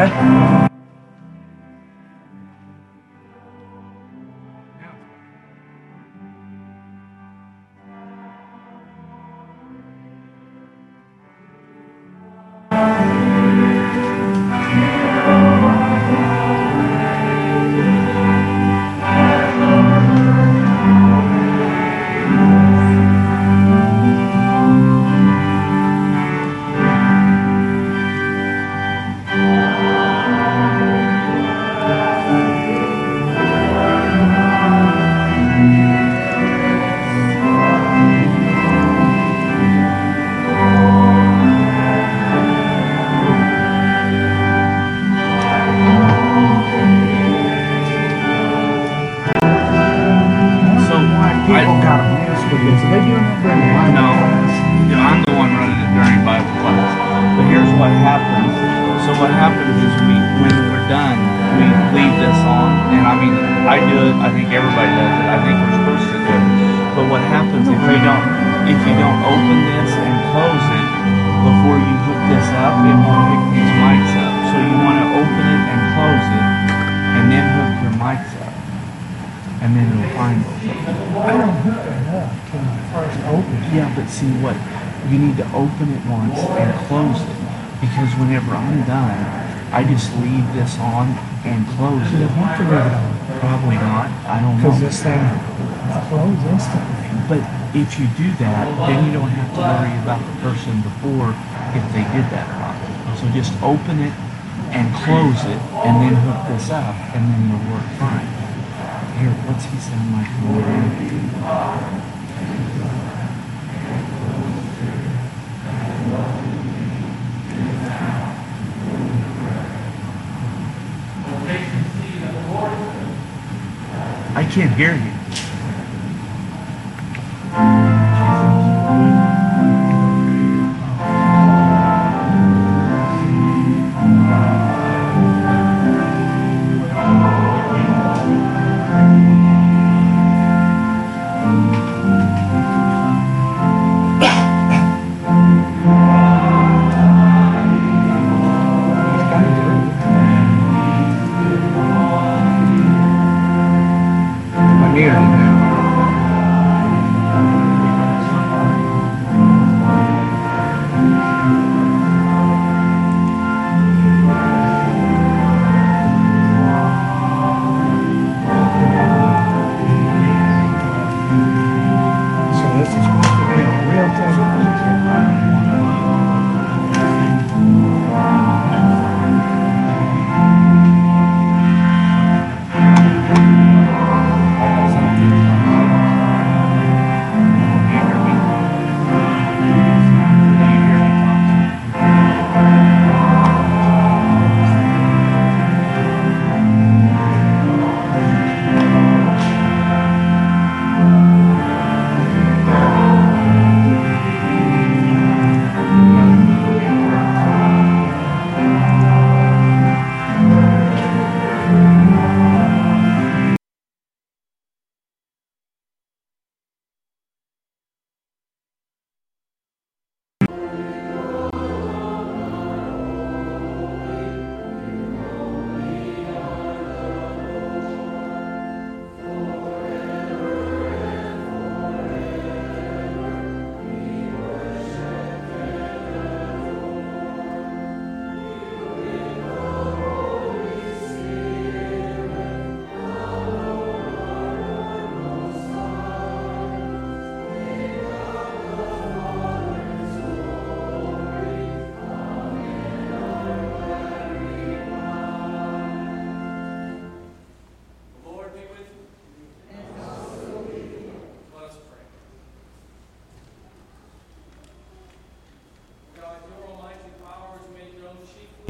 né? saying uploads instantly. But if you do that, then you don't have to worry about the person before if they did that or not. So just open it and close it and then hook this up and then it'll work fine. Here, what's he sound like? can't hear you.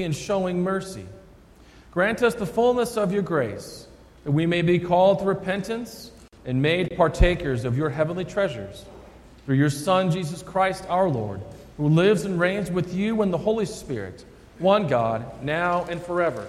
and showing mercy. Grant us the fullness of your grace, that we may be called to repentance and made partakers of your heavenly treasures. Through your Son, Jesus Christ our Lord, who lives and reigns with you in the Holy Spirit, one God, now and forever.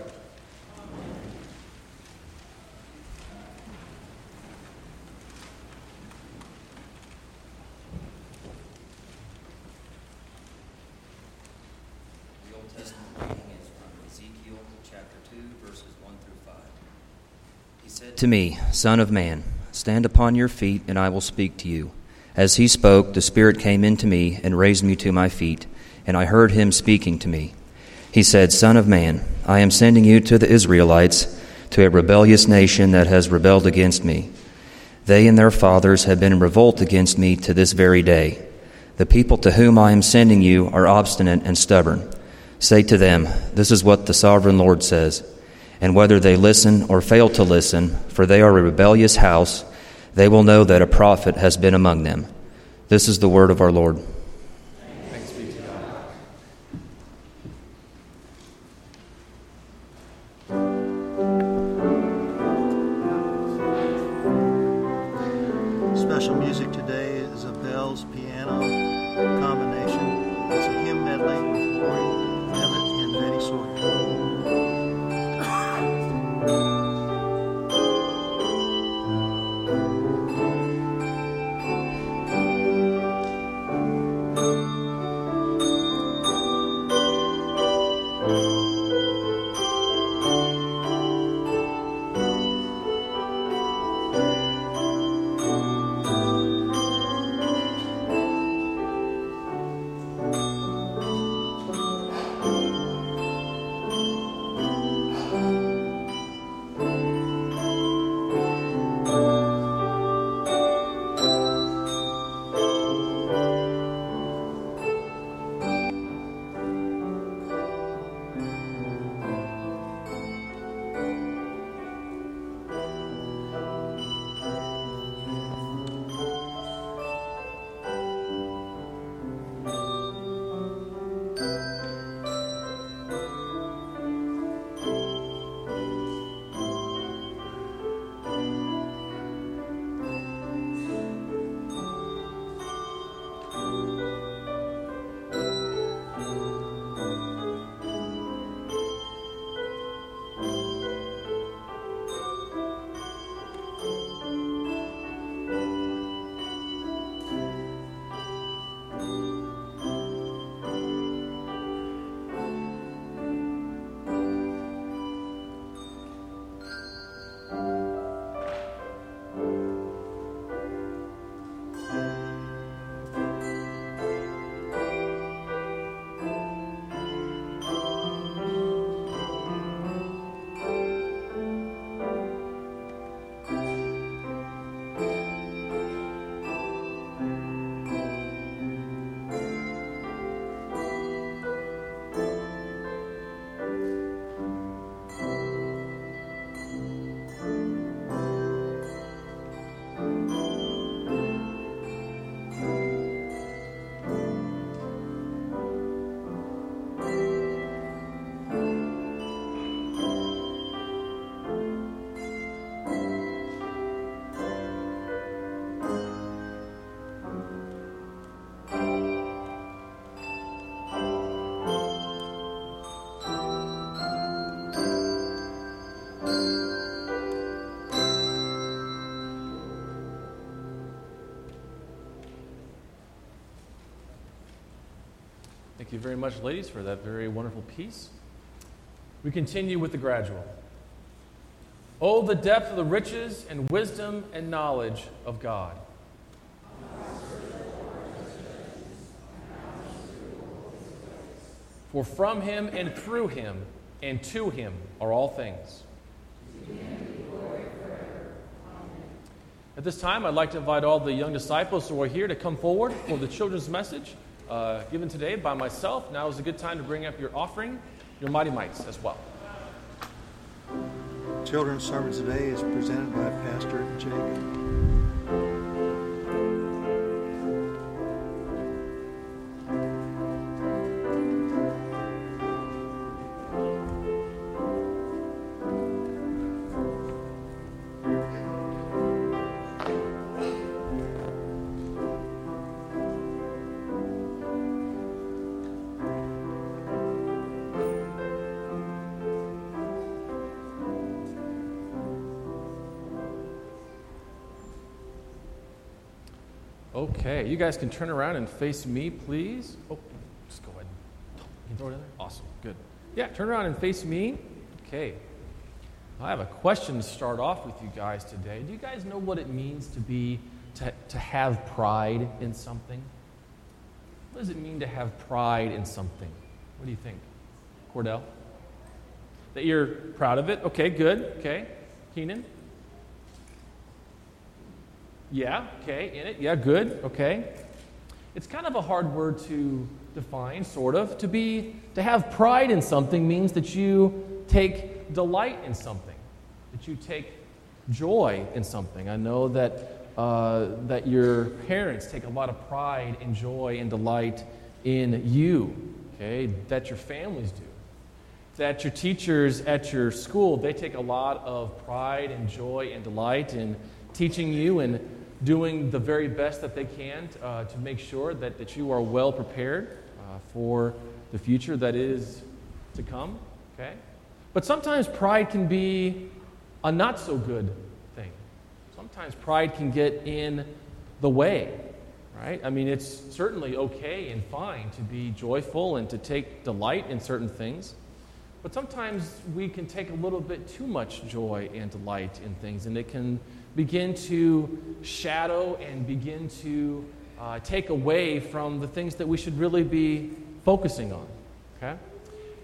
To me, Son of man, stand upon your feet, and I will speak to you. As he spoke, the Spirit came into me and raised me to my feet, and I heard him speaking to me. He said, Son of man, I am sending you to the Israelites, to a rebellious nation that has rebelled against me. They and their fathers have been in revolt against me to this very day. The people to whom I am sending you are obstinate and stubborn. Say to them, This is what the sovereign Lord says. And whether they listen or fail to listen, for they are a rebellious house, they will know that a prophet has been among them. This is the word of our Lord. Thank you very much, ladies, for that very wonderful piece. We continue with the gradual. Oh, the depth of the riches and wisdom and knowledge of God. For from him and through him and to him are all things. At this time, I'd like to invite all the young disciples who are here to come forward for the children's message uh, given today by myself. Now is a good time to bring up your offering, your mighty mites as well. Children's sermon today is presented by Pastor Jake. You guys can turn around and face me, please. Oh, just go ahead. You throw it in there. Awesome, good. Yeah, turn around and face me. Okay. I have a question to start off with you guys today. Do you guys know what it means to be to, to have pride in something? What does it mean to have pride in something? What do you think? Cordell? That you're proud of it? Okay, good. Okay. Keenan? Yeah, okay, in it. Yeah, good. Okay. It's kind of a hard word to define, sort of. To be to have pride in something means that you take delight in something, that you take joy in something. I know that uh, that your parents take a lot of pride and joy and delight in you. Okay, that your families do. That your teachers at your school they take a lot of pride and joy and delight in teaching you and doing the very best that they can uh, to make sure that, that you are well prepared uh, for the future that is to come. Okay? But sometimes pride can be a not so good thing. Sometimes pride can get in the way, right? I mean, it's certainly okay and fine to be joyful and to take delight in certain things. But sometimes we can take a little bit too much joy and delight in things, and it can begin to shadow and begin to uh, take away from the things that we should really be focusing on. Okay?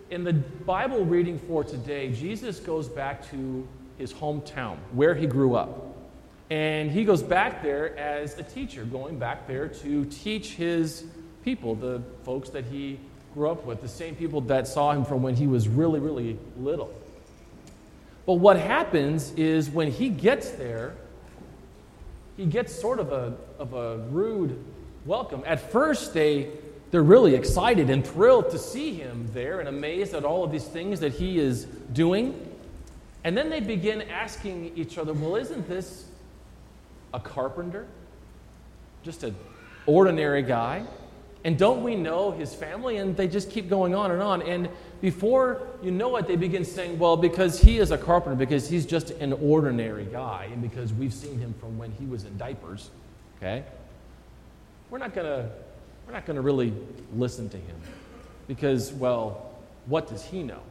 In the Bible reading for today, Jesus goes back to his hometown, where he grew up. And he goes back there as a teacher, going back there to teach his people, the folks that he grew up with, the same people that saw him from when he was really, really little. But what happens is when he gets there, he gets sort of a, of a rude welcome. At first, they, they're really excited and thrilled to see him there and amazed at all of these things that he is doing. And then they begin asking each other, well, isn't this a carpenter? Just an ordinary guy? And don't we know his family? And they just keep going on and on. And before you know it, they begin saying, well, because he is a carpenter, because he's just an ordinary guy, and because we've seen him from when he was in diapers, okay? We're not to we're not to really listen to him because, well, what does he know?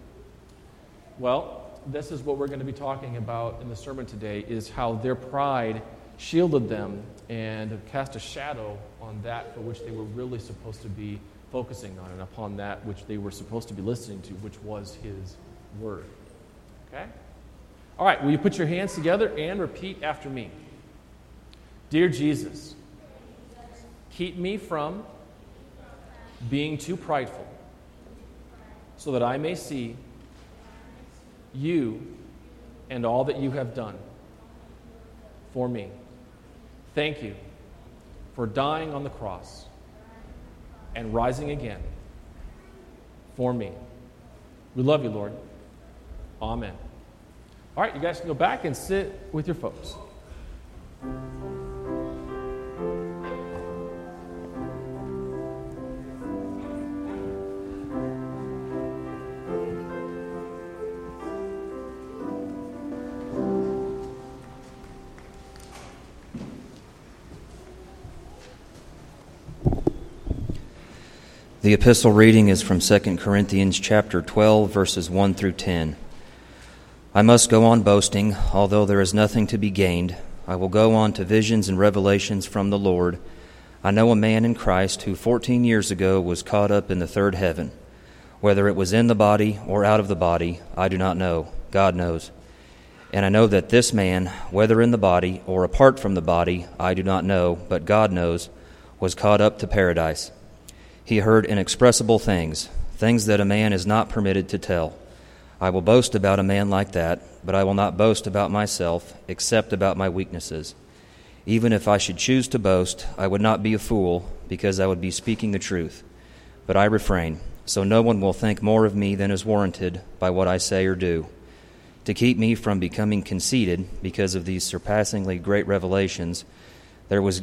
Well, this is what we're going to be talking about in the sermon today is how their pride shielded them and cast a shadow on that for which they were really supposed to be focusing on and upon that which they were supposed to be listening to, which was His Word. Okay? All right, will you put your hands together and repeat after me? Dear Jesus, keep me from being too prideful so that I may see you and all that you have done for me. Thank you for dying on the cross and rising again for me. We love you, Lord. Amen. All right, you guys can go back and sit with your folks. The epistle reading is from 2 Corinthians chapter 12 verses 1 through 10. I must go on boasting, although there is nothing to be gained. I will go on to visions and revelations from the Lord. I know a man in Christ who 14 years ago was caught up in the third heaven. Whether it was in the body or out of the body, I do not know. God knows. And I know that this man, whether in the body or apart from the body, I do not know, but God knows, was caught up to paradise he heard inexpressible things, things that a man is not permitted to tell. I will boast about a man like that, but I will not boast about myself, except about my weaknesses. Even if I should choose to boast, I would not be a fool, because I would be speaking the truth. But I refrain, so no one will think more of me than is warranted by what I say or do. To keep me from becoming conceited because of these surpassingly great revelations, there was,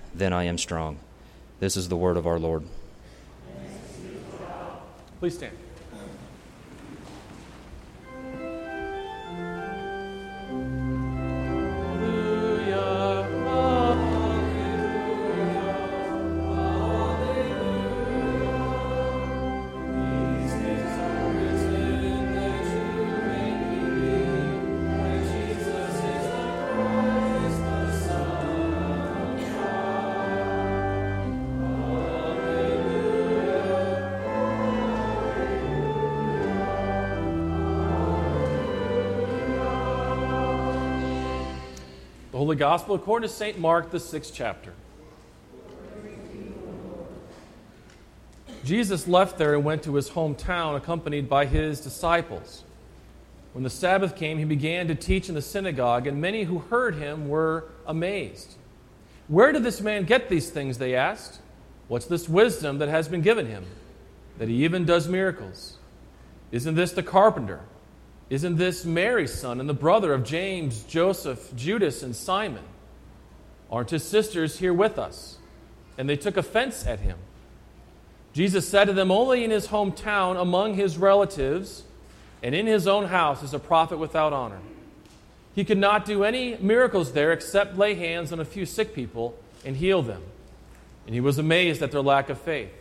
then I am strong. This is the word of our Lord. Please stand. Gospel according to St. Mark, the sixth chapter. Jesus left there and went to his hometown, accompanied by his disciples. When the Sabbath came, he began to teach in the synagogue, and many who heard him were amazed. Where did this man get these things? They asked. What's this wisdom that has been given him, that he even does miracles? Isn't this the carpenter? Isn't this Mary's son and the brother of James, Joseph, Judas, and Simon? Aren't his sisters here with us? And they took offense at him. Jesus said to them, Only in his hometown, among his relatives, and in his own house is a prophet without honor. He could not do any miracles there except lay hands on a few sick people and heal them. And he was amazed at their lack of faith.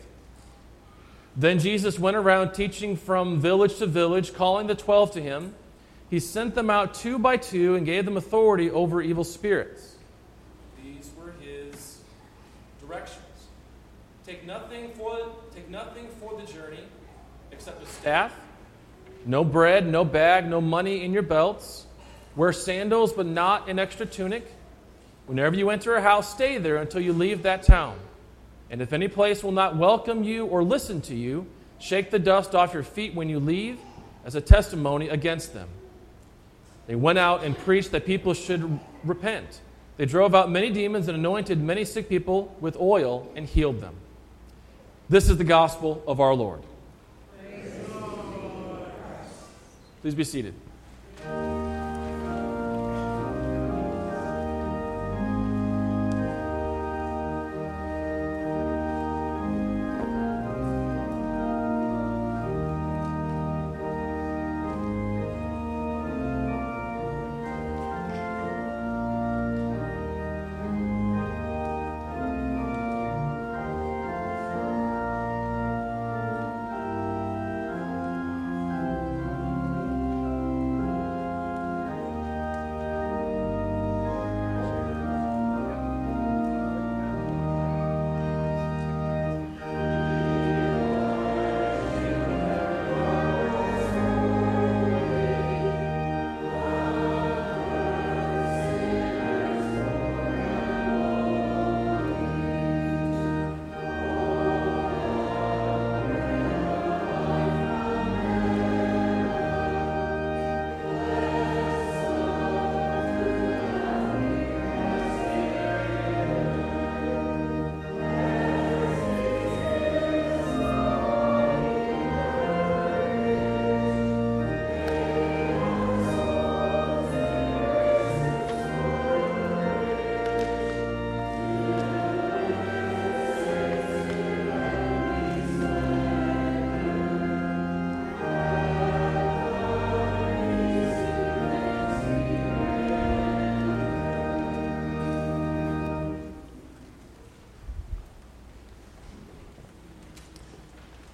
Then Jesus went around teaching from village to village, calling the twelve to him. He sent them out two by two and gave them authority over evil spirits. These were his directions. Take nothing for, take nothing for the journey except a staff, no bread, no bag, no money in your belts. Wear sandals, but not an extra tunic. Whenever you enter a house, stay there until you leave that town. And if any place will not welcome you or listen to you, shake the dust off your feet when you leave as a testimony against them. They went out and preached that people should repent. They drove out many demons and anointed many sick people with oil and healed them. This is the gospel of our Lord. Please be seated.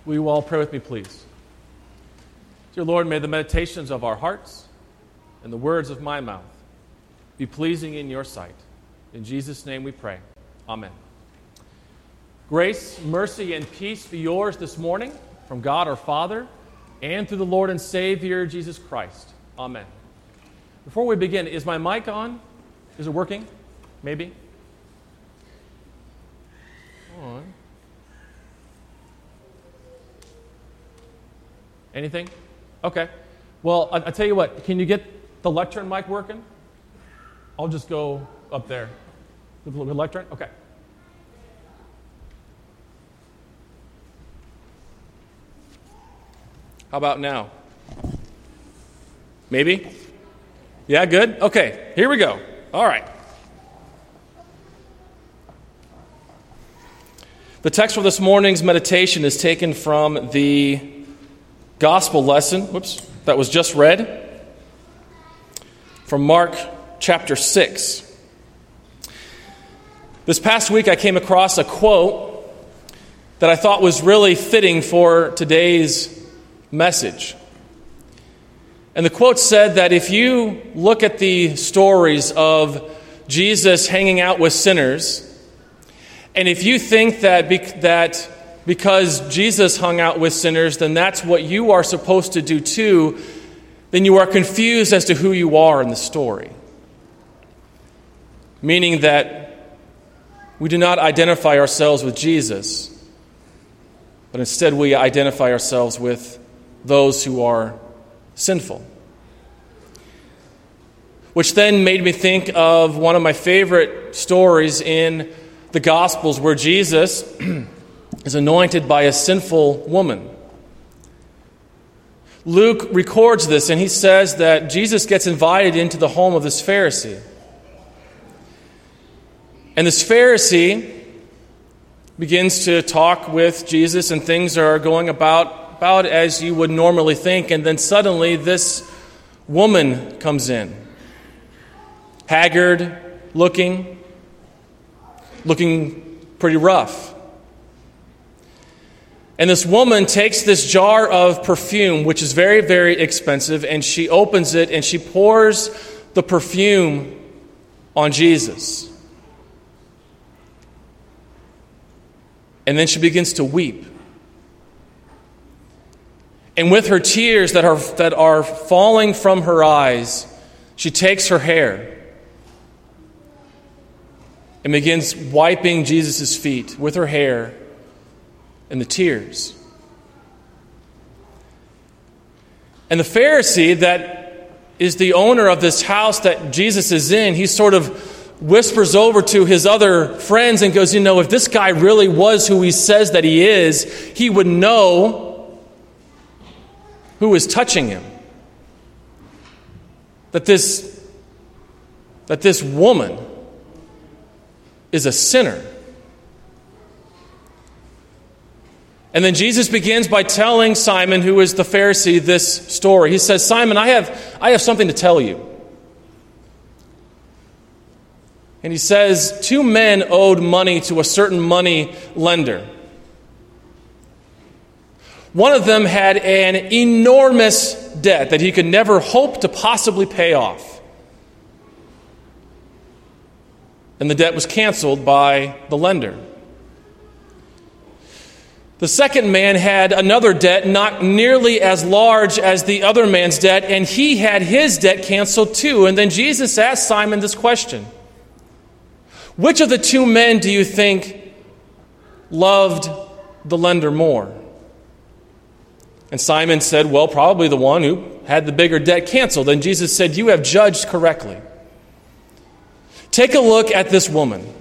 Will you all pray with me, please? Dear Lord, may the meditations of our hearts and the words of my mouth be pleasing in your sight. In Jesus' name we pray. Amen. Grace, mercy, and peace be yours this morning from God our Father and through the Lord and Savior Jesus Christ. Amen. Before we begin, is my mic on? Is it working? Maybe? On. Anything? Okay. Well, I, I tell you what, can you get the lectern mic working? I'll just go up there. The the lectern? Okay. How about now? Maybe? Yeah, good? Okay, here we go. All right. The text for this morning's meditation is taken from the gospel lesson, whoops, that was just read from Mark chapter 6. This past week, I came across a quote that I thought was really fitting for today's message. And the quote said that if you look at the stories of Jesus hanging out with sinners, and if you think that, that because Jesus hung out with sinners, then that's what you are supposed to do too, then you are confused as to who you are in the story. Meaning that we do not identify ourselves with Jesus, but instead we identify ourselves with those who are sinful. Which then made me think of one of my favorite stories in the Gospels where Jesus is anointed by a sinful woman. Luke records this and he says that Jesus gets invited into the home of this Pharisee. And this Pharisee begins to talk with Jesus, and things are going about about as you would normally think, and then suddenly this woman comes in. Haggard looking, looking pretty rough. And this woman takes this jar of perfume, which is very, very expensive, and she opens it and she pours the perfume on Jesus. And then she begins to weep. And with her tears that are, that are falling from her eyes, she takes her hair and begins wiping Jesus' feet with her hair and the tears. And the Pharisee that is the owner of this house that Jesus is in, he sort of whispers over to his other friends and goes, You know, if this guy really was who he says that he is, he would know who is touching him. That this, that this woman is a sinner. And then Jesus begins by telling Simon, who is the Pharisee, this story. He says, Simon, I have, I have something to tell you. And he says, Two men owed money to a certain money lender. One of them had an enormous debt that he could never hope to possibly pay off. And the debt was canceled by the lender. The second man had another debt not nearly as large as the other man's debt, and he had his debt canceled too. And then Jesus asked Simon this question Which of the two men do you think loved the lender more? And Simon said, Well, probably the one who had the bigger debt canceled. And Jesus said, You have judged correctly. Take a look at this woman.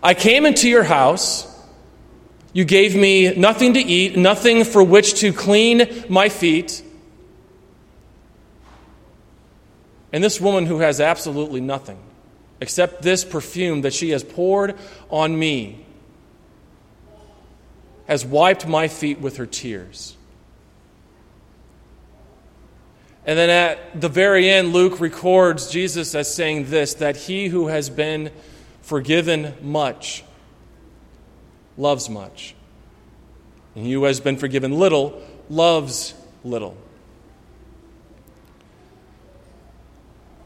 I came into your house. You gave me nothing to eat, nothing for which to clean my feet. And this woman who has absolutely nothing except this perfume that she has poured on me has wiped my feet with her tears. And then at the very end, Luke records Jesus as saying this that he who has been forgiven much loves much. And he who has been forgiven little loves little.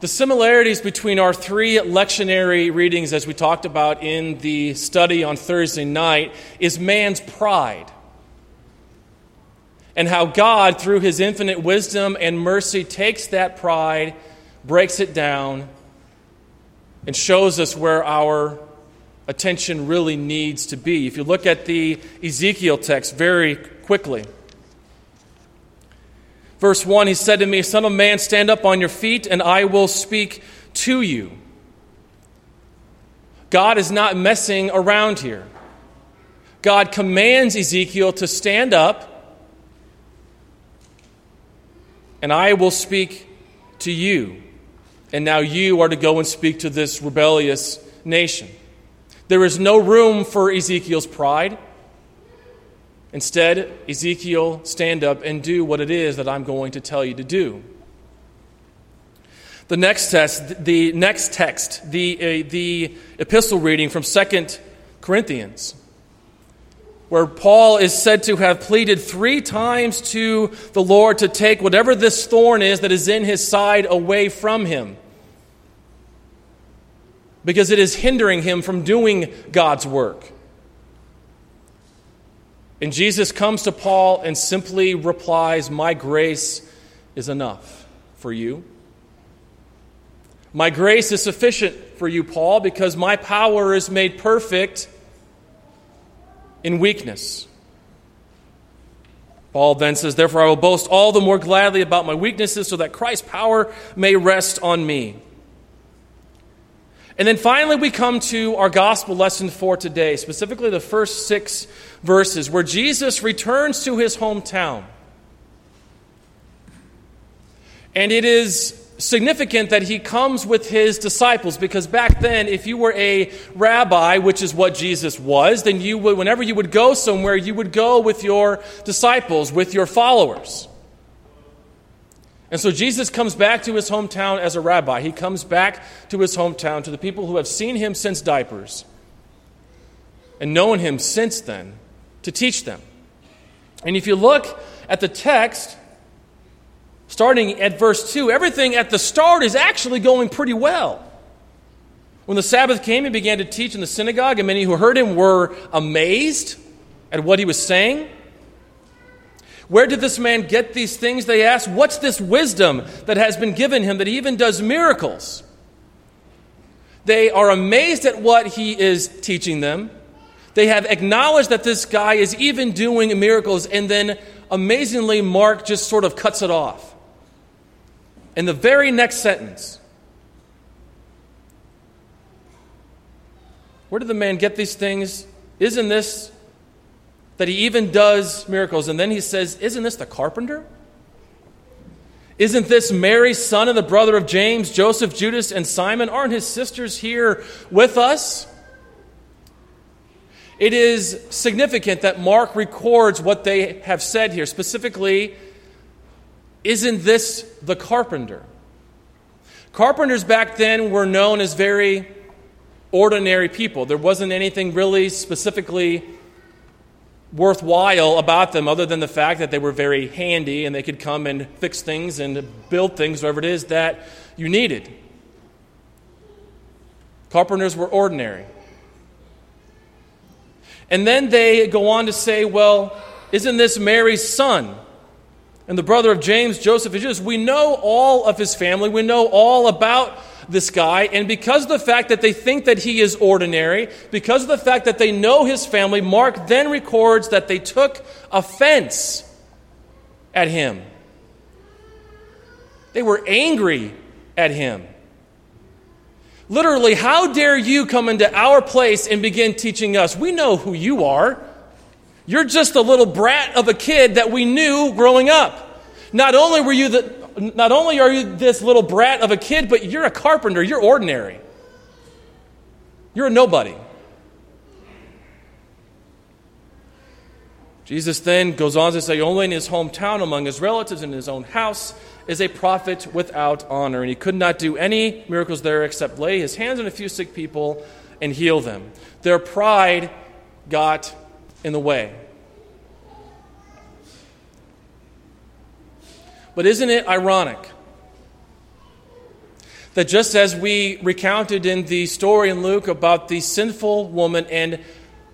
The similarities between our three lectionary readings, as we talked about in the study on Thursday night, is man's pride. And how God, through his infinite wisdom and mercy, takes that pride, breaks it down, and shows us where our attention really needs to be. If you look at the Ezekiel text very quickly, Verse 1 He said to me, Son of man, stand up on your feet, and I will speak to you. God is not messing around here. God commands Ezekiel to stand up, and I will speak to you. And now you are to go and speak to this rebellious nation. There is no room for Ezekiel's pride. Instead, Ezekiel, stand up and do what it is that I'm going to tell you to do. The next text, the next text, the, uh, the epistle reading from 2 Corinthians, where Paul is said to have pleaded three times to the Lord to take whatever this thorn is that is in his side away from him. Because it is hindering him from doing God's work. And Jesus comes to Paul and simply replies, My grace is enough for you. My grace is sufficient for you, Paul, because my power is made perfect in weakness. Paul then says, Therefore, I will boast all the more gladly about my weaknesses so that Christ's power may rest on me. And then finally, we come to our gospel lesson for today, specifically the first six verses, where Jesus returns to his hometown. And it is significant that he comes with his disciples because back then if you were a rabbi which is what jesus was then you would whenever you would go somewhere you would go with your disciples with your followers and so jesus comes back to his hometown as a rabbi he comes back to his hometown to the people who have seen him since diapers and known him since then to teach them and if you look at the text starting at verse 2, everything at the start is actually going pretty well. When the Sabbath came, he began to teach in the synagogue, and many who heard him were amazed at what he was saying. Where did this man get these things? They asked. What's this wisdom that has been given him that he even does miracles? They are amazed at what he is teaching them. They have acknowledged that this guy is even doing miracles, and then amazingly, Mark just sort of cuts it off. In the very next sentence, where did the man get these things? Isn't this that he even does miracles? And then he says, Isn't this the carpenter? Isn't this Mary's son and the brother of James, Joseph, Judas, and Simon? Aren't his sisters here with us? It is significant that Mark records what they have said here, specifically isn't this the carpenter? Carpenters back then were known as very ordinary people. There wasn't anything really specifically worthwhile about them other than the fact that they were very handy and they could come and fix things and build things, whatever it is that you needed. Carpenters were ordinary. And then they go on to say, well, isn't this Mary's son? And the brother of James, Joseph, and Judas. We know all of his family. We know all about this guy. And because of the fact that they think that he is ordinary, because of the fact that they know his family, Mark then records that they took offense at him. They were angry at him. Literally, how dare you come into our place and begin teaching us? We know who you are. You're just a little brat of a kid that we knew growing up. Not only were you the, not only are you this little brat of a kid, but you're a carpenter. You're ordinary. You're a nobody. Jesus then goes on to say, only in his hometown, among his relatives, in his own house, is a prophet without honor. And he could not do any miracles there except lay his hands on a few sick people and heal them. Their pride got in the way. But isn't it ironic that just as we recounted in the story in Luke about the sinful woman and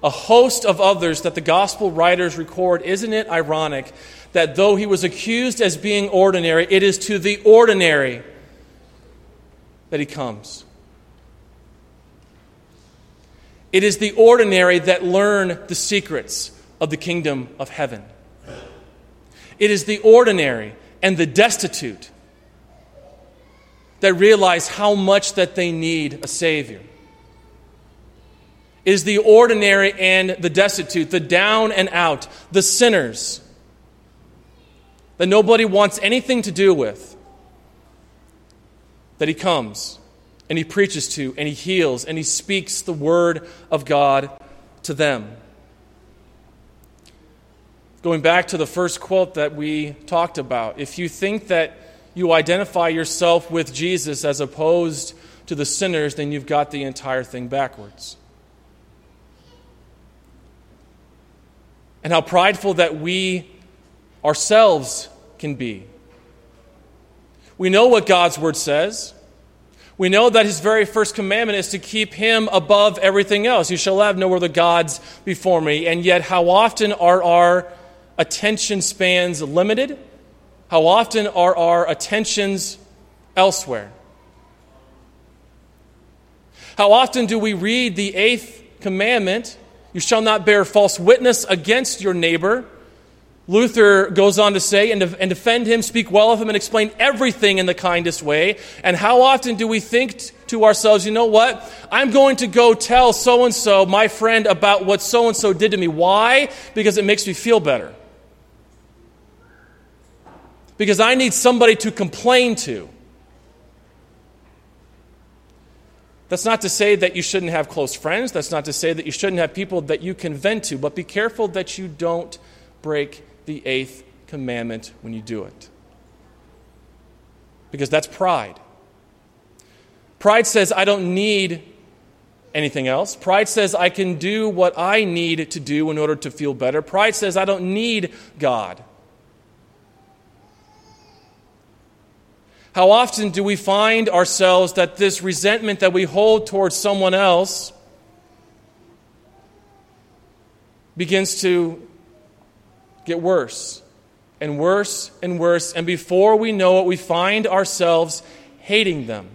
a host of others that the gospel writers record, isn't it ironic that though he was accused as being ordinary, it is to the ordinary that he comes? It is the ordinary that learn the secrets of the kingdom of heaven. It is the ordinary and the destitute that realize how much that they need a savior. It is the ordinary and the destitute, the down and out, the sinners that nobody wants anything to do with that he comes and he preaches to and he heals and he speaks the word of God to them. Going back to the first quote that we talked about, if you think that you identify yourself with Jesus as opposed to the sinners, then you've got the entire thing backwards. And how prideful that we ourselves can be. We know what God's word says. We know that his very first commandment is to keep him above everything else. You shall have no other gods before me. And yet, how often are our attention spans limited? How often are our attentions elsewhere? How often do we read the eighth commandment, you shall not bear false witness against your neighbor? Luther goes on to say, and, and defend him, speak well of him, and explain everything in the kindest way. And how often do we think to ourselves, you know what? I'm going to go tell so and so, my friend, about what so and so did to me. Why? Because it makes me feel better because I need somebody to complain to. That's not to say that you shouldn't have close friends. That's not to say that you shouldn't have people that you can vent to. But be careful that you don't break the eighth commandment when you do it. Because that's pride. Pride says, I don't need anything else. Pride says, I can do what I need to do in order to feel better. Pride says, I don't need God. How often do we find ourselves that this resentment that we hold towards someone else begins to get worse and worse and worse, and before we know it, we find ourselves hating them?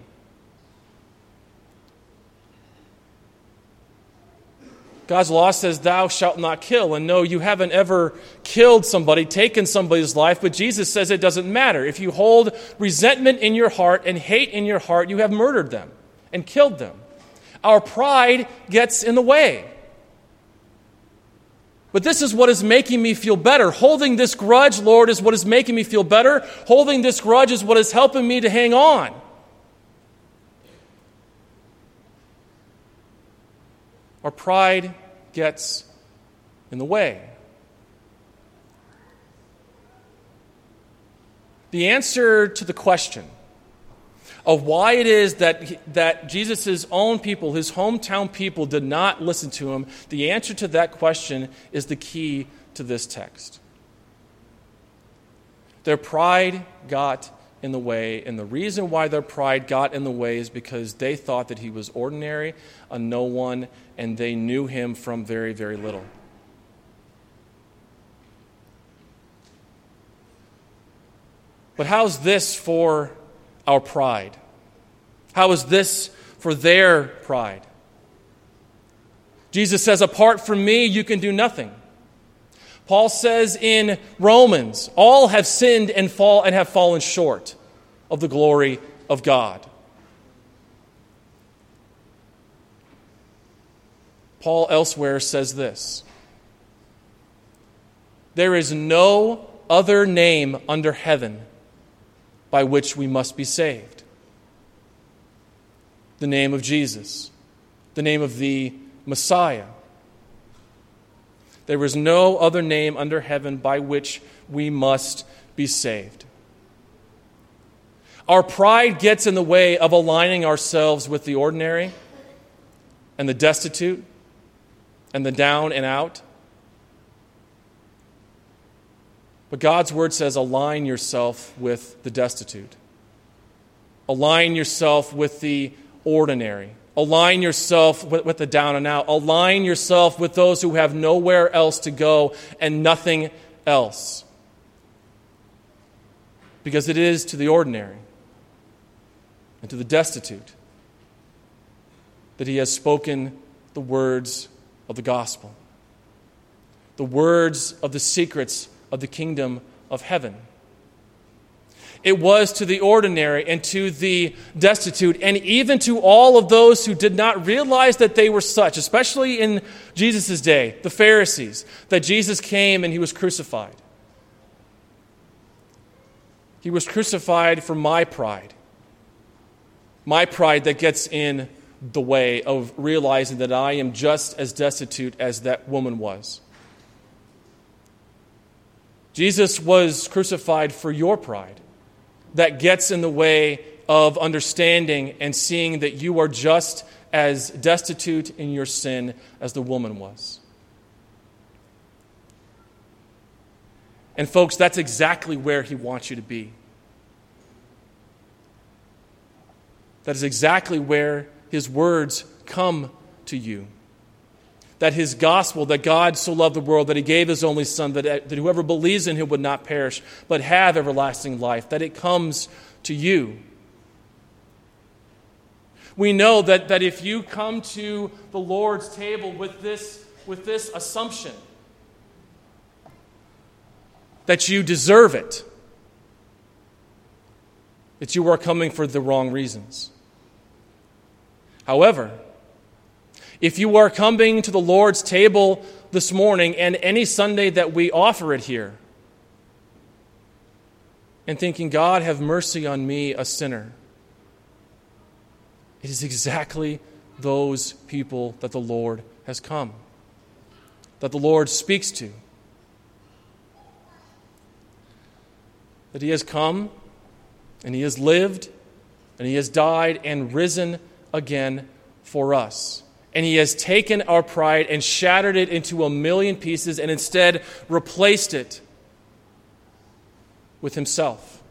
God's law says, Thou shalt not kill. And no, you haven't ever killed somebody, taken somebody's life, but Jesus says it doesn't matter. If you hold resentment in your heart and hate in your heart, you have murdered them and killed them. Our pride gets in the way. But this is what is making me feel better. Holding this grudge, Lord, is what is making me feel better. Holding this grudge is what is helping me to hang on. Our pride gets in the way. The answer to the question of why it is that, that Jesus' own people, his hometown people, did not listen to him, the answer to that question is the key to this text. Their pride got in the way. And the reason why their pride got in the way is because they thought that he was ordinary, a no one, and they knew him from very, very little. But how's this for our pride? How is this for their pride? Jesus says, Apart from me, you can do nothing. Paul says in Romans, all have sinned and fall and have fallen short of the glory of God. Paul elsewhere says this There is no other name under heaven by which we must be saved. The name of Jesus, the name of the Messiah. There is no other name under heaven by which we must be saved. Our pride gets in the way of aligning ourselves with the ordinary and the destitute and the down and out. But God's word says align yourself with the destitute, align yourself with the ordinary. Align yourself with, with, the down and out. Align yourself with those who have nowhere else to go and nothing else. Because it is to the ordinary and to the destitute that he has spoken the words of the gospel, the words of the secrets of the kingdom of heaven. It was to the ordinary and to the destitute, and even to all of those who did not realize that they were such, especially in Jesus' day, the Pharisees, that Jesus came and he was crucified. He was crucified for my pride. my pride that gets in the way of realizing that I am just as destitute as that woman was. Jesus was crucified for your pride that gets in the way of understanding and seeing that you are just as destitute in your sin as the woman was. And, folks, that's exactly where he wants you to be. That is exactly where his words come to you. That his gospel, that God so loved the world that he gave his only Son, that, that whoever believes in him would not perish, but have everlasting life, that it comes to you. We know that, that if you come to the Lord's table with this, with this assumption, that you deserve it, that you are coming for the wrong reasons. However, if you are coming to the Lord's table this morning and any Sunday that we offer it here, and thinking, God, have mercy on me, a sinner, it is exactly those people that the Lord has come, that the Lord speaks to. That He has come and He has lived and He has died and risen again for us. And he has taken our pride and shattered it into a million pieces and instead replaced it with himself.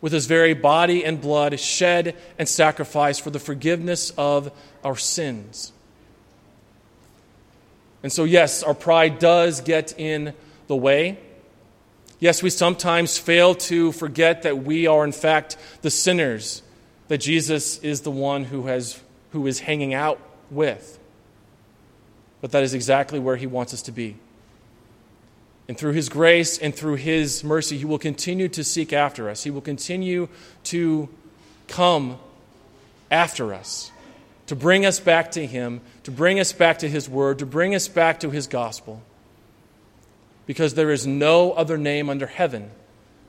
With his very body and blood shed and sacrificed for the forgiveness of our sins. And so, yes, our pride does get in the way. Yes, we sometimes fail to forget that we are, in fact, the sinners that Jesus is the one who, has, who is hanging out with. But that is exactly where he wants us to be. And through his grace and through his mercy, he will continue to seek after us. He will continue to come after us, to bring us back to him, to bring us back to his word, to bring us back to his gospel. Because there is no other name under heaven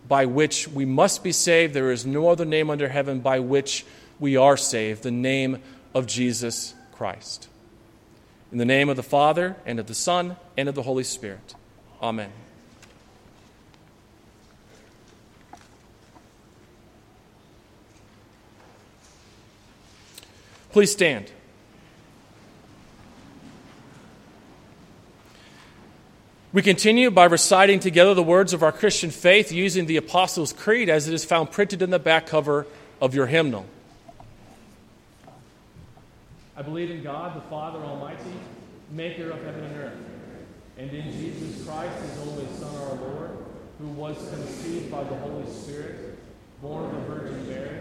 by which we must be saved. There is no other name under heaven by which we are saved, the name of Jesus Christ. In the name of the Father, and of the Son, and of the Holy Spirit. Amen. Please stand. We continue by reciting together the words of our Christian faith using the Apostles' Creed as it is found printed in the back cover of your hymnal. I believe in God, the Father Almighty, maker of heaven and earth, and in Jesus Christ, his only Son, our Lord, who was conceived by the Holy Spirit, born of the Virgin Mary,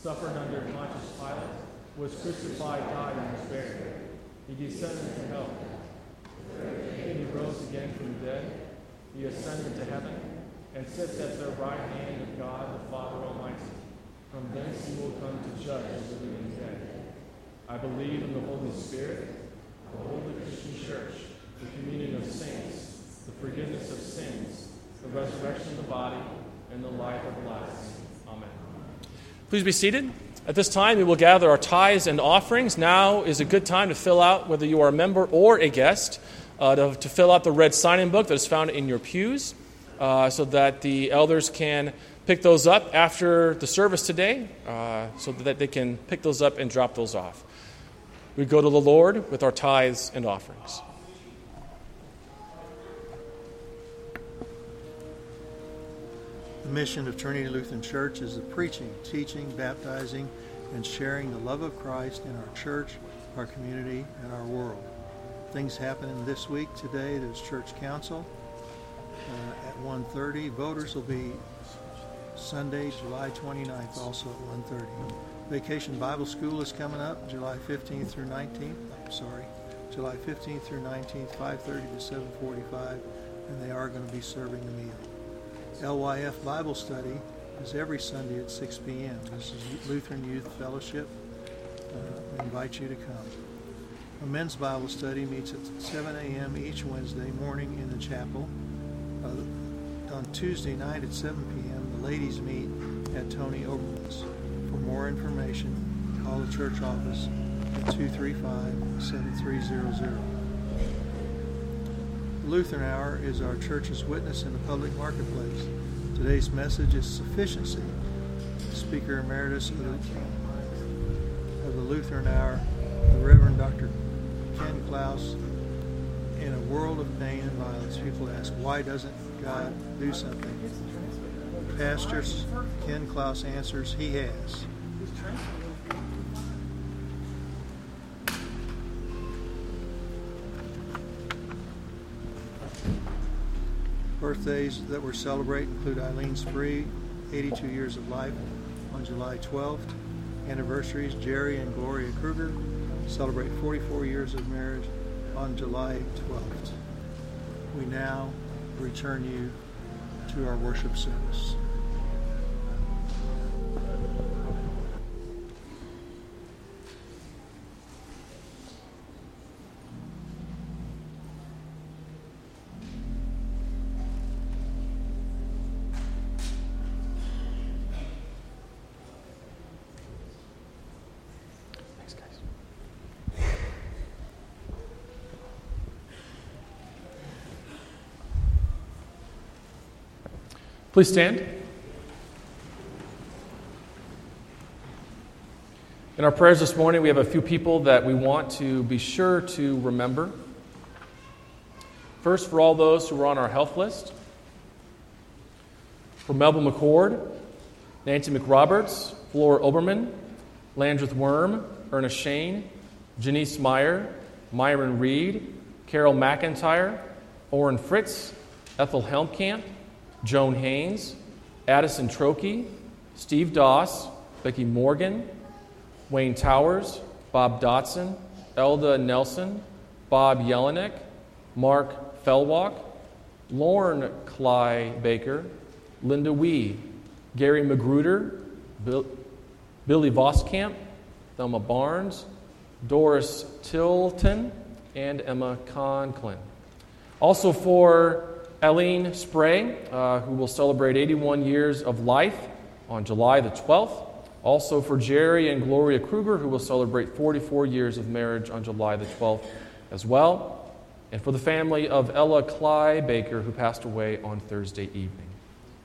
suffered under Pontius Pilate, was crucified, died, and was buried. He descended to hell. And he rose again from the dead. He ascended to heaven and sits at the right hand of God the Father Almighty. From thence he will come to judge the living and dead. I believe in the Holy Spirit, the Holy Christian Church, the communion of saints, the forgiveness of sins, the resurrection of the body, and the life everlasting. Amen. Please be seated. At this time, we will gather our tithes and offerings. Now is a good time to fill out whether you are a member or a guest uh, to, to, fill out the red sign in book that is found in your pews uh, so that the elders can pick those up after the service today uh, so that they can pick those up and drop those off. We go to the Lord with our tithes and offerings. The mission of Trinity Lutheran Church is the preaching, teaching, baptizing, and sharing the love of Christ in our church, our community, and our world things happening this week. Today, there's church council uh, at 1.30. Voters will be Sunday, July 29th, also at 1.30. Vacation Bible School is coming up July 15th through 19th. I'm sorry, July 15th through 19th, 5.30 to 7.45, and they are going to be serving a meal. LYF Bible Study is every Sunday at 6 p.m. This is Lutheran Youth Fellowship. Uh, invite you to come. A men's Bible study meets at 7 a.m. each Wednesday morning in the chapel. Uh, on Tuesday night at 7 p.m., the ladies meet at Tony Oberman's. For more information, call the church office at 235-7300. Lutheran Hour is our church's witness in the public marketplace. Today's message is sufficiency. Speaker Emeritus of the, of the Lutheran Hour, the Reverend Dr. Ken Klaus. In a world of pain and violence, people ask, why doesn't God do something? Pastor Ken Klaus answers, He has. Birthdays that we're celebrating include Eileen Spree, 82 years of life on July 12th. Anniversaries Jerry and Gloria Kruger celebrate 44 years of marriage on July 12th. We now return you to our worship service. Please stand. In our prayers this morning, we have a few people that we want to be sure to remember. First, for all those who are on our health list, for Melvin McCord, Nancy McRoberts, Flora Oberman, Landreth Worm, Ernest Shane, Janice Meyer, Myron Reed, Carol McIntyre, Orrin Fritz, Ethel Helmkamp, Joan Haynes, Addison Trokey, Steve Doss, Becky Morgan, Wayne Towers, Bob Dotson, Elda Nelson, Bob Jelinek, Mark Fellwalk, Lauren Cly Baker, Linda Wee, Gary Magruder, Bill, Billy Voskamp, Thelma Barnes, Doris Tilton, and Emma Conklin. Also for Eileen Spray, uh, who will celebrate 81 years of life on July the 12th. Also for Jerry and Gloria Kruger, who will celebrate 44 years of marriage on July the 12th as well. And for the family of Ella Cly Baker, who passed away on Thursday evening.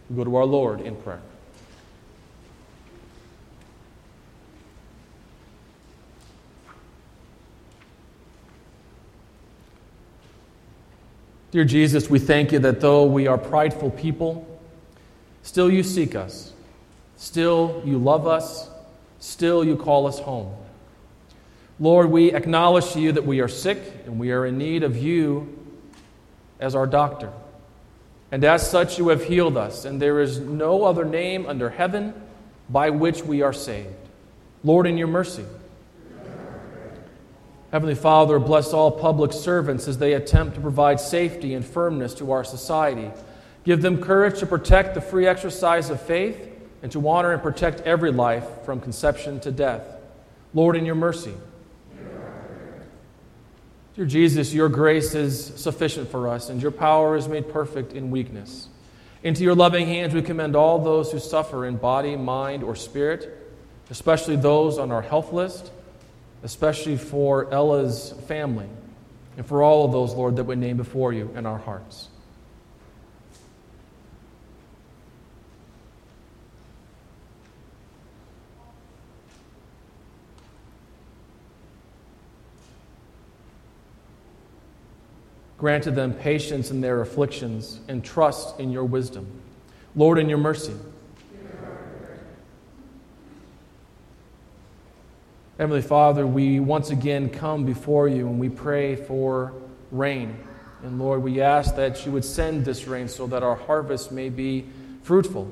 We go to our Lord in prayer. Dear Jesus, we thank you that though we are prideful people, still you seek us, still you love us, still you call us home. Lord, we acknowledge to you that we are sick and we are in need of you as our doctor. And as such, you have healed us, and there is no other name under heaven by which we are saved. Lord, in your mercy, Heavenly Father, bless all public servants as they attempt to provide safety and firmness to our society. Give them courage to protect the free exercise of faith and to honor and protect every life from conception to death. Lord, in your mercy. Dear Jesus, your grace is sufficient for us, and your power is made perfect in weakness. Into your loving hands we commend all those who suffer in body, mind, or spirit, especially those on our health list especially for Ella's family, and for all of those, Lord, that we name before you in our hearts. Granted them patience in their afflictions and trust in your wisdom. Lord, in your mercy. Heavenly Father, we once again come before you and we pray for rain. And Lord, we ask that you would send this rain so that our harvest may be fruitful.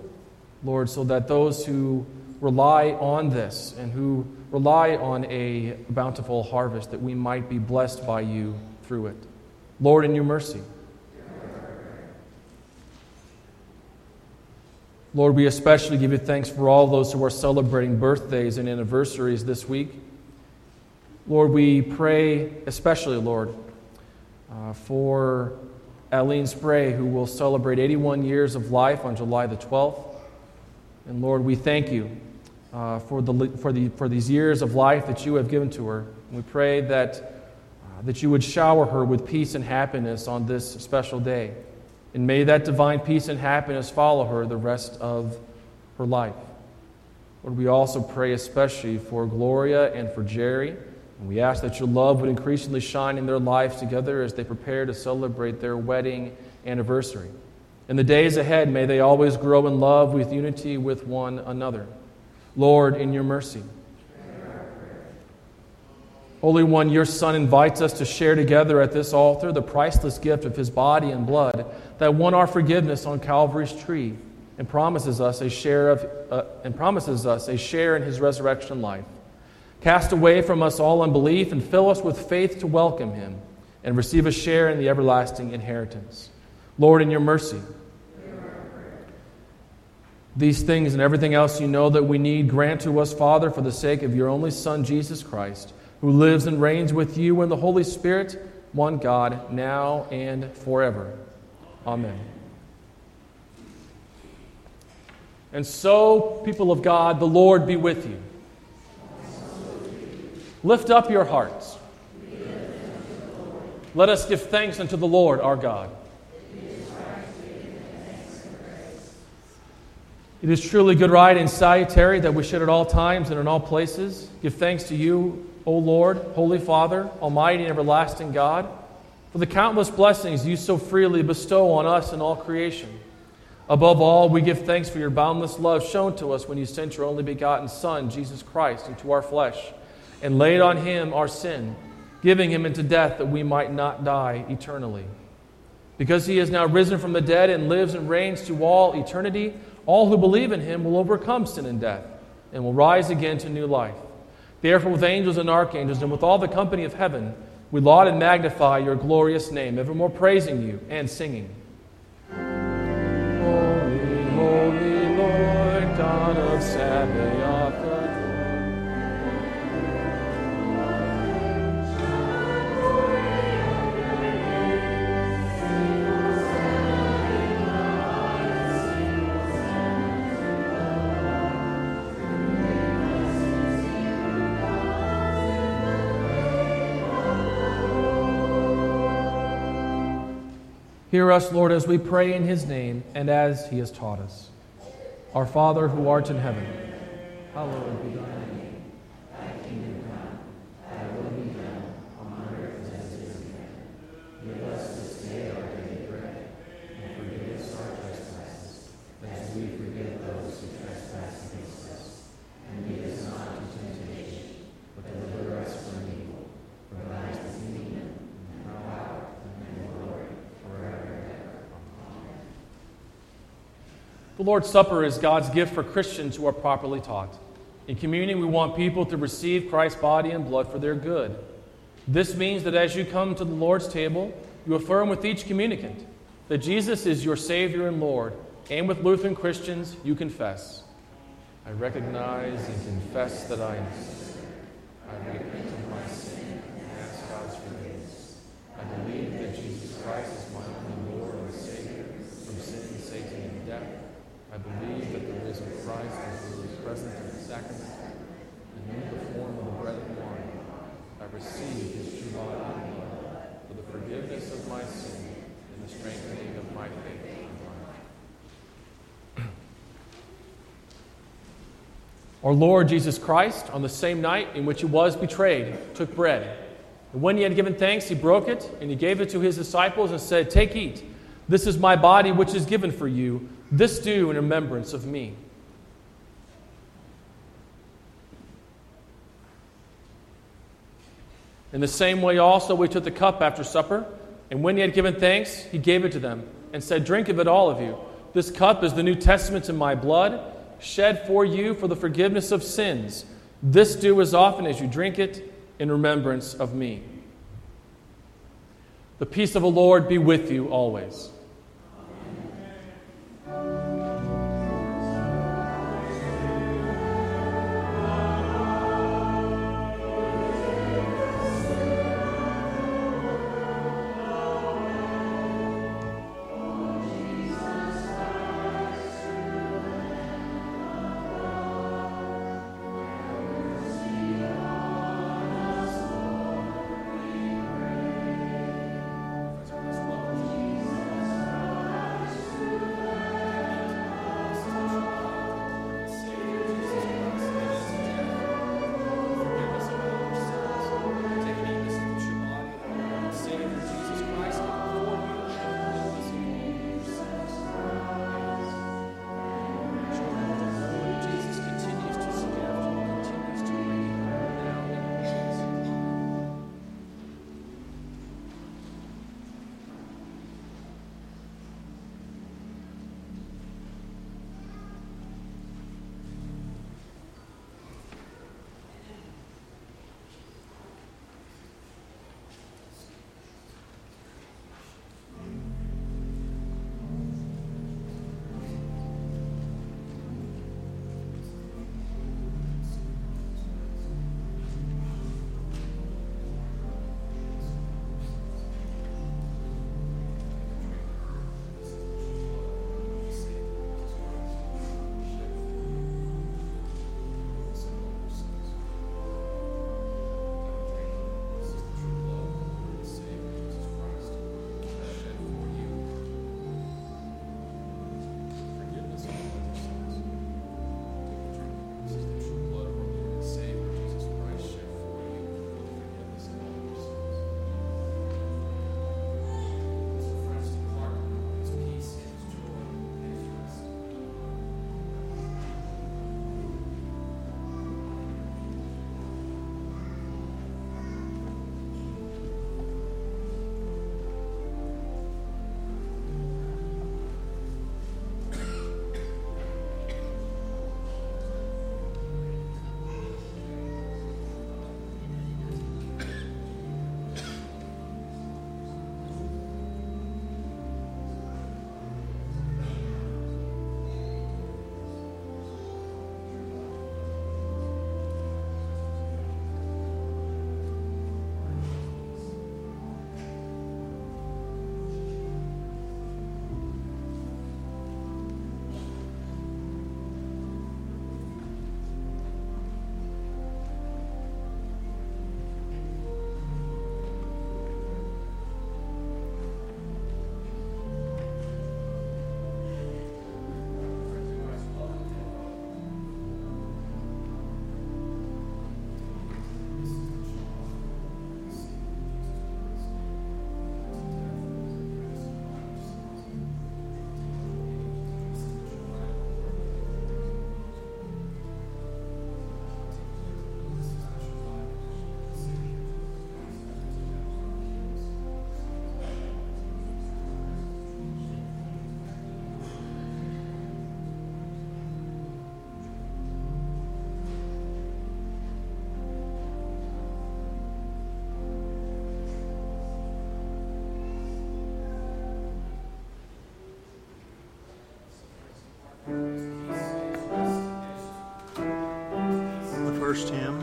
Lord, so that those who rely on this and who rely on a bountiful harvest, that we might be blessed by you through it. Lord, in your mercy. Lord, we especially give you thanks for all those who are celebrating birthdays and anniversaries this week. Lord, we pray especially, Lord, uh, for Eileen Spray, who will celebrate 81 years of life on July the 12th. And Lord, we thank you uh, for, the, for, the, for these years of life that you have given to her. We pray that, uh, that you would shower her with peace and happiness on this special day. And may that divine peace and happiness follow her the rest of her life. Lord, we also pray especially for Gloria and for Jerry. And we ask that your love would increasingly shine in their lives together as they prepare to celebrate their wedding anniversary. In the days ahead, may they always grow in love with unity with one another. Lord, in your mercy. Holy One, your Son invites us to share together at this altar the priceless gift of his body and blood that won our forgiveness on Calvary's tree and promises us a share of uh, and promises us a share in his resurrection life. Cast away from us all unbelief and fill us with faith to welcome him and receive a share in the everlasting inheritance. Lord, in your mercy. These things and everything else you know that we need, grant to us, Father, for the sake of your only Son, Jesus Christ, who lives and reigns with you in the Holy Spirit, one God, now and forever. Amen. And so, people of God, the Lord be with you. Lift up your hearts. Let us give thanks unto the Lord our God. It is truly good, right, and salutary that we should at all times and in all places give thanks to you, O Lord, Holy Father, Almighty and everlasting God, for the countless blessings you so freely bestow on us and all creation. Above all, we give thanks for your boundless love shown to us when you sent your only begotten Son, Jesus Christ, into our flesh and laid on him our sin, giving him into death that we might not die eternally. Because he is now risen from the dead and lives and reigns to all eternity, all who believe in him will overcome sin and death and will rise again to new life. Therefore, with angels and archangels and with all the company of heaven, we laud and magnify your glorious name, evermore praising you and singing. Holy, holy Lord, God of Sabaoth. Hear us, Lord, as we pray in his name and as he has taught us. Our Father who art in heaven, hallowed be thy name. Lord's Supper is God's gift for Christians who are properly taught. In communion, we want people to receive Christ's body and blood for their good. This means that as you come to the Lord's table, you affirm with each communicant that Jesus is your Savior and Lord, and with Lutheran Christians, you confess. I recognize and confess that I am I repent of my sin and ask God's forgiveness. I believe that Jesus Christ is my only Lord and Savior from sin, Satan, and death. I believe that the risen Christ is really present in the sacrament, and in the form of the bread and wine. I receive his true body and blood for the forgiveness of my sin and the strengthening of my faith and life. Our Lord Jesus Christ, on the same night in which he was betrayed, took bread. And when he had given thanks, he broke it, and he gave it to his disciples and said, Take, eat. This is my body, which is given for you. This do in remembrance of me. In the same way, also, we took the cup after supper, and when he had given thanks, he gave it to them, and said, Drink of it, all of you. This cup is the New Testament in my blood, shed for you for the forgiveness of sins. This do as often as you drink it in remembrance of me. The peace of the Lord be with you always. First hymn,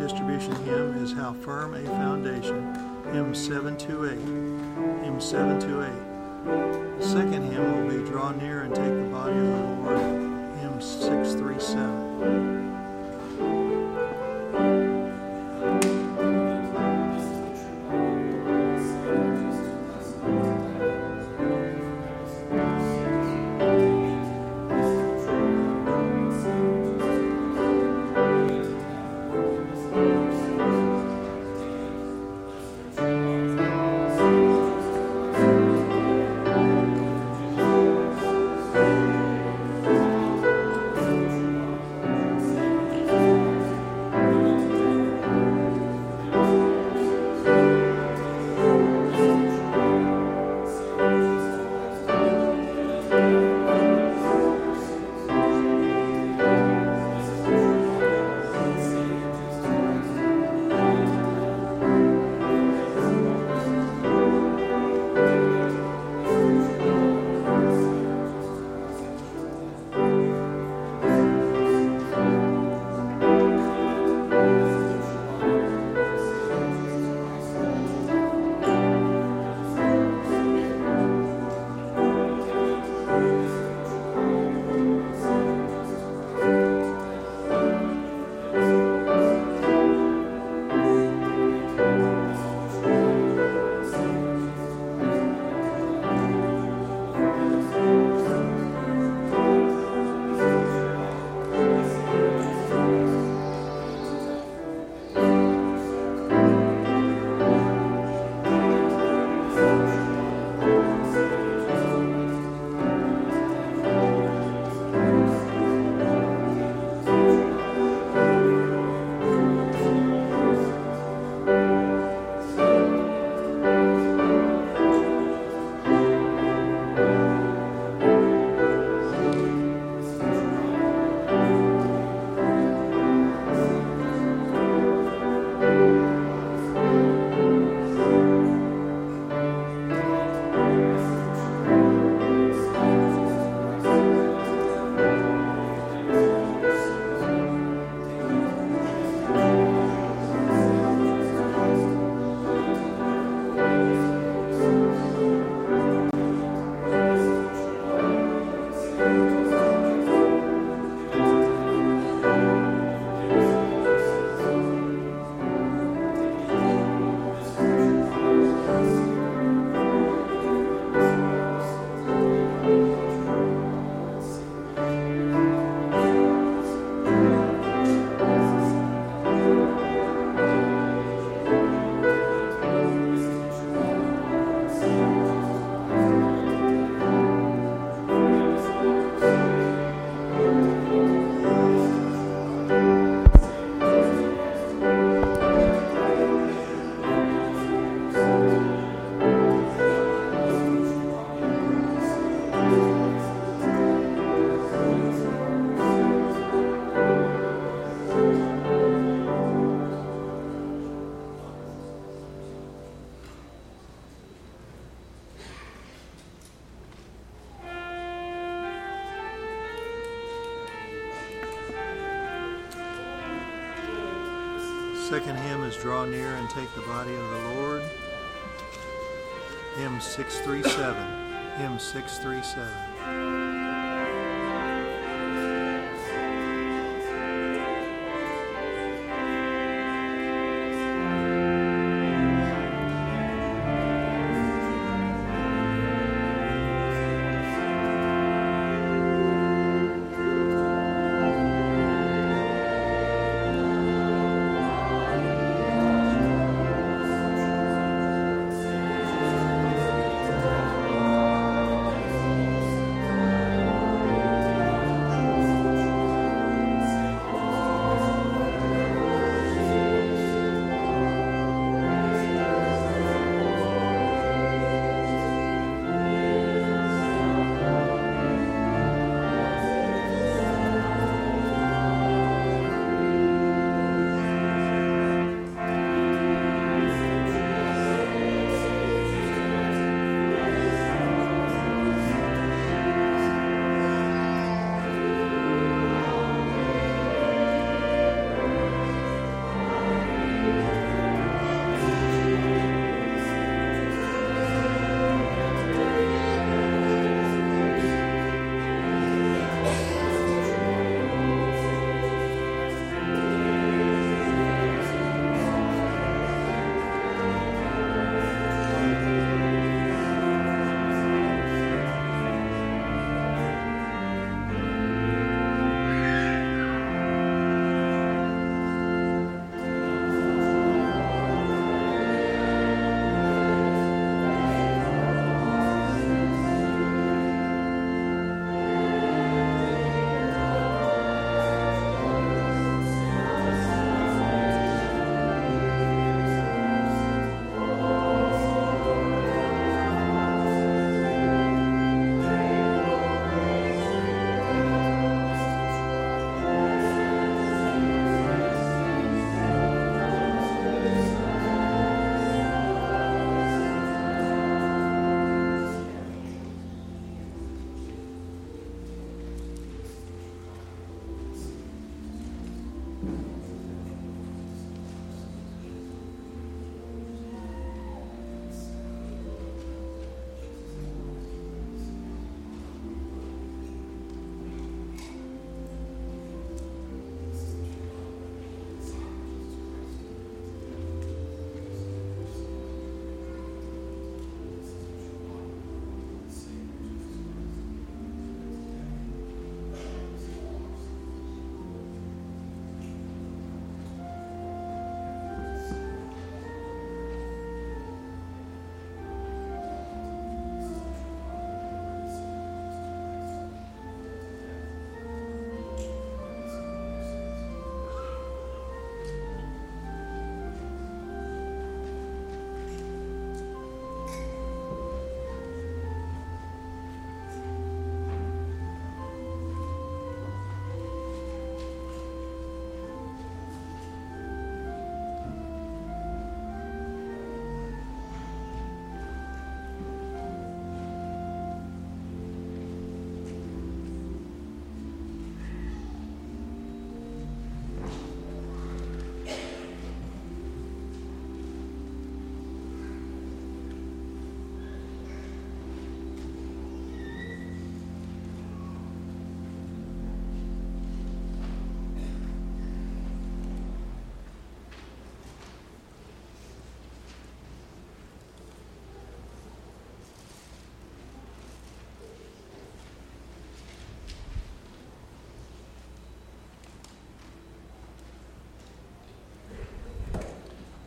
distribution hymn, is How Firm a Foundation, hymn 728. Hymn 728. The second hymn will be Draw Near and Take the Body of the Lord, Second hymn is Draw Near and Take the Body of the Lord. Hymn 637. Hymn 637.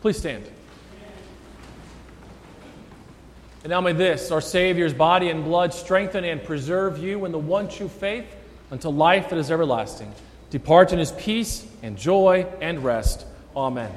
Please stand. And now may this, our Savior's body and blood, strengthen and preserve you in the one true faith unto life that is everlasting. Depart in his peace and joy and rest. Amen.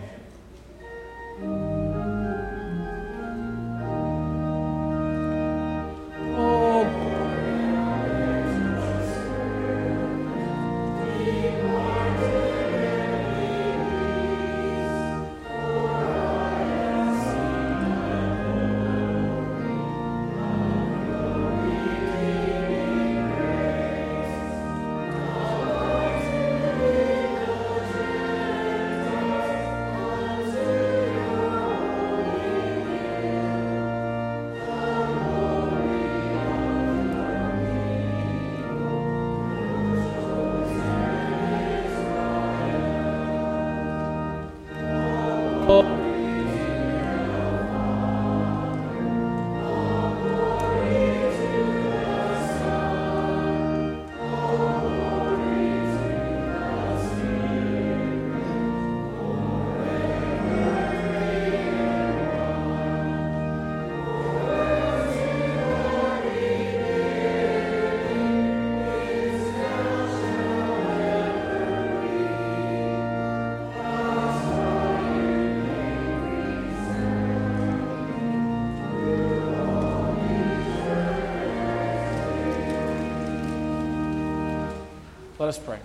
Let us pray.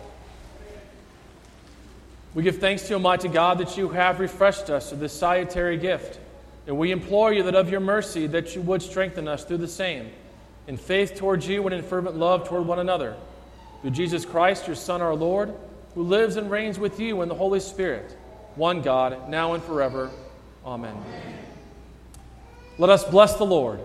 We give thanks to Almighty God, that you have refreshed us with this salutary gift. And we implore you that of your mercy that you would strengthen us through the same, in faith towards you and in fervent love toward one another. Through Jesus Christ, your Son, our Lord, who lives and reigns with you in the Holy Spirit, one God, now and forever. Amen. Let us bless the Lord.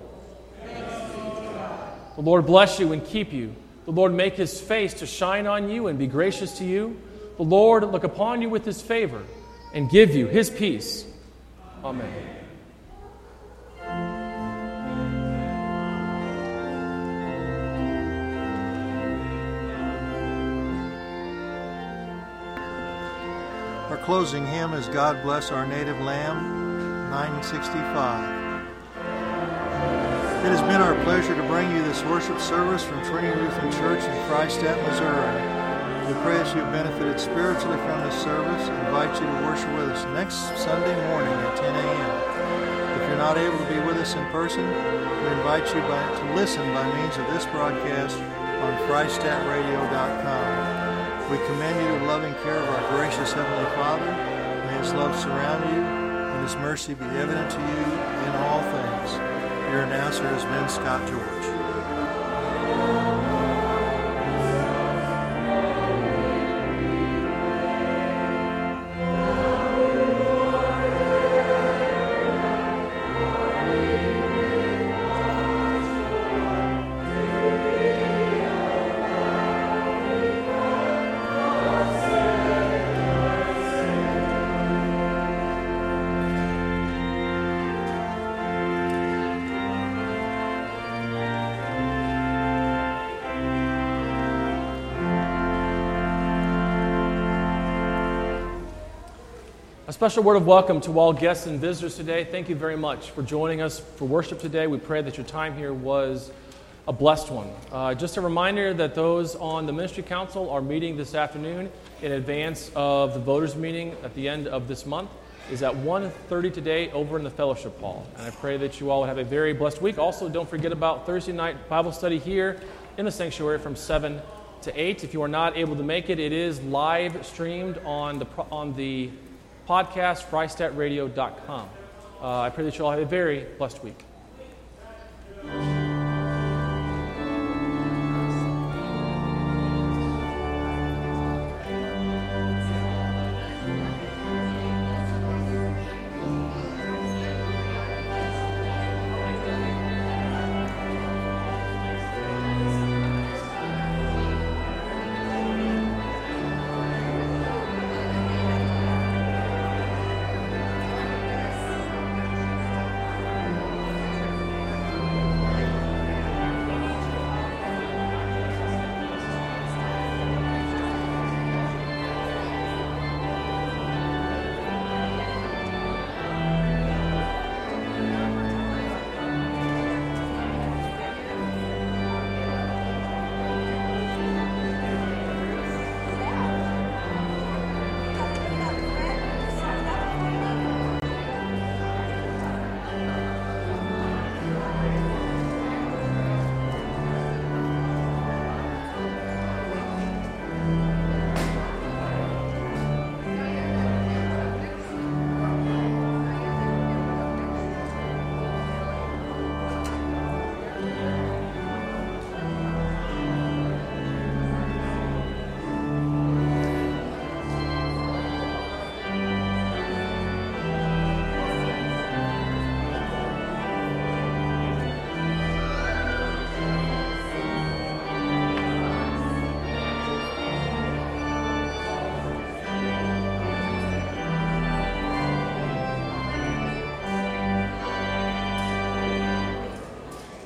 The Lord bless you and keep you. The Lord make his face to shine on you and be gracious to you. The Lord look upon you with his favor and give you his peace. Amen. Our closing hymn is God Bless Our Native Land, 965. It has been our pleasure to bring you this worship service from Trinity Lutheran Church in Freistatt, Missouri. We pray that you have benefited spiritually from this service and invite you to worship with us next Sunday morning at 10 a.m. If you're not able to be with us in person, we invite you by, to listen by means of this broadcast on FreistattRadio.com. We commend you to the loving care of our gracious Heavenly Father. May His love surround you and His mercy be evident to you in all things. Your announcer has been Scott George. Special word of welcome to all guests and visitors today. Thank you very much for joining us for worship today. We pray that your time here was a blessed one. Uh, just a reminder that those on the ministry council are meeting this afternoon in advance of the voters meeting at the end of this month is at 1.30 today over in the fellowship hall and i pray that you all have a very blessed week also don't forget about thursday night bible study here in the sanctuary from 7 to 8 if you are not able to make it it is live streamed on the, on the podcast, freistattradio.com. Uh, I pray that you all have a very blessed week.